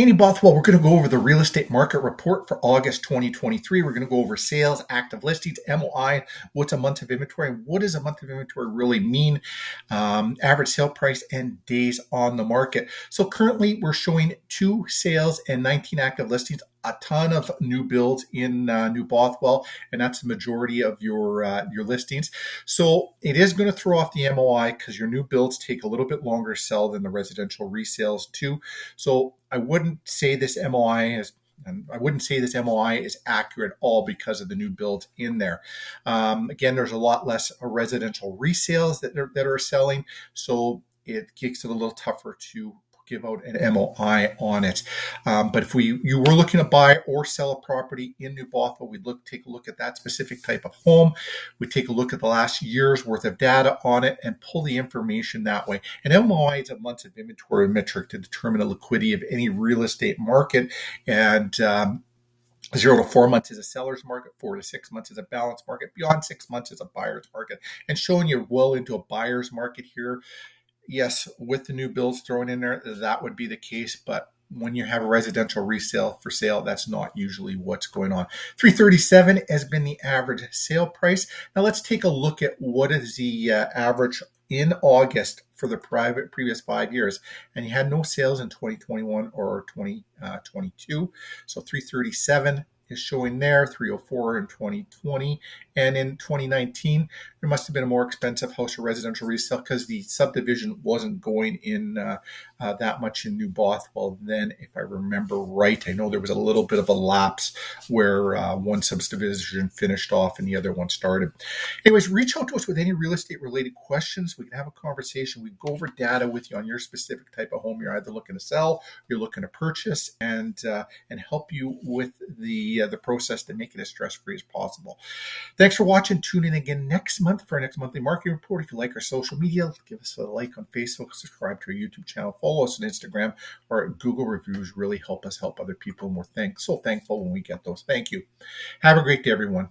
Haney Bothwell, we're going to go over the real estate market report for August 2023. We're going to go over sales, active listings, MOI, what's a month of inventory, what does a month of inventory really mean, um, average sale price, and days on the market. So currently, we're showing two sales and 19 active listings a ton of new builds in uh, New Bothwell, and that's the majority of your uh, your listings. So it is going to throw off the MOI because your new builds take a little bit longer to sell than the residential resales too. So I wouldn't say this MOI is and I wouldn't say this MOI is accurate at all because of the new builds in there. Um, again, there's a lot less residential resales that are, that are selling, so it makes it a little tougher to give out an MOI on it. Um, but if we you were looking to buy or sell a property in New Bothwell, we'd look take a look at that specific type of home. We take a look at the last year's worth of data on it and pull the information that way. An MOI is a months of inventory metric to determine the liquidity of any real estate market and um, Zero to four months is a seller's market, four to six months is a balanced market, beyond six months is a buyer's market. And showing you well into a buyer's market here yes, with the new bills thrown in there, that would be the case. But when you have a residential resale for sale, that's not usually what's going on. 337 has been the average sale price. Now let's take a look at what is the uh, average in August for the private previous five years. And you had no sales in 2021 or 2022. Uh, so 337 is showing there, 304 in 2020. And in 2019, there must have been a more expensive house or residential resale because the subdivision wasn't going in uh, uh, that much in New Bothwell then, if I remember right. I know there was a little bit of a lapse where uh, one subdivision finished off and the other one started. Anyways, reach out to us with any real estate related questions. We can have a conversation. We go over data with you on your specific type of home you're either looking to sell, you're looking to purchase, and uh, and help you with the uh, the process to make it as stress free as possible. Thanks for watching. Tune in again next month for our next monthly marketing report. If you like our social media, give us a like on Facebook, subscribe to our YouTube channel, follow us on Instagram. Our Google reviews really help us help other people, and we're thank- so thankful when we get those. Thank you. Have a great day, everyone.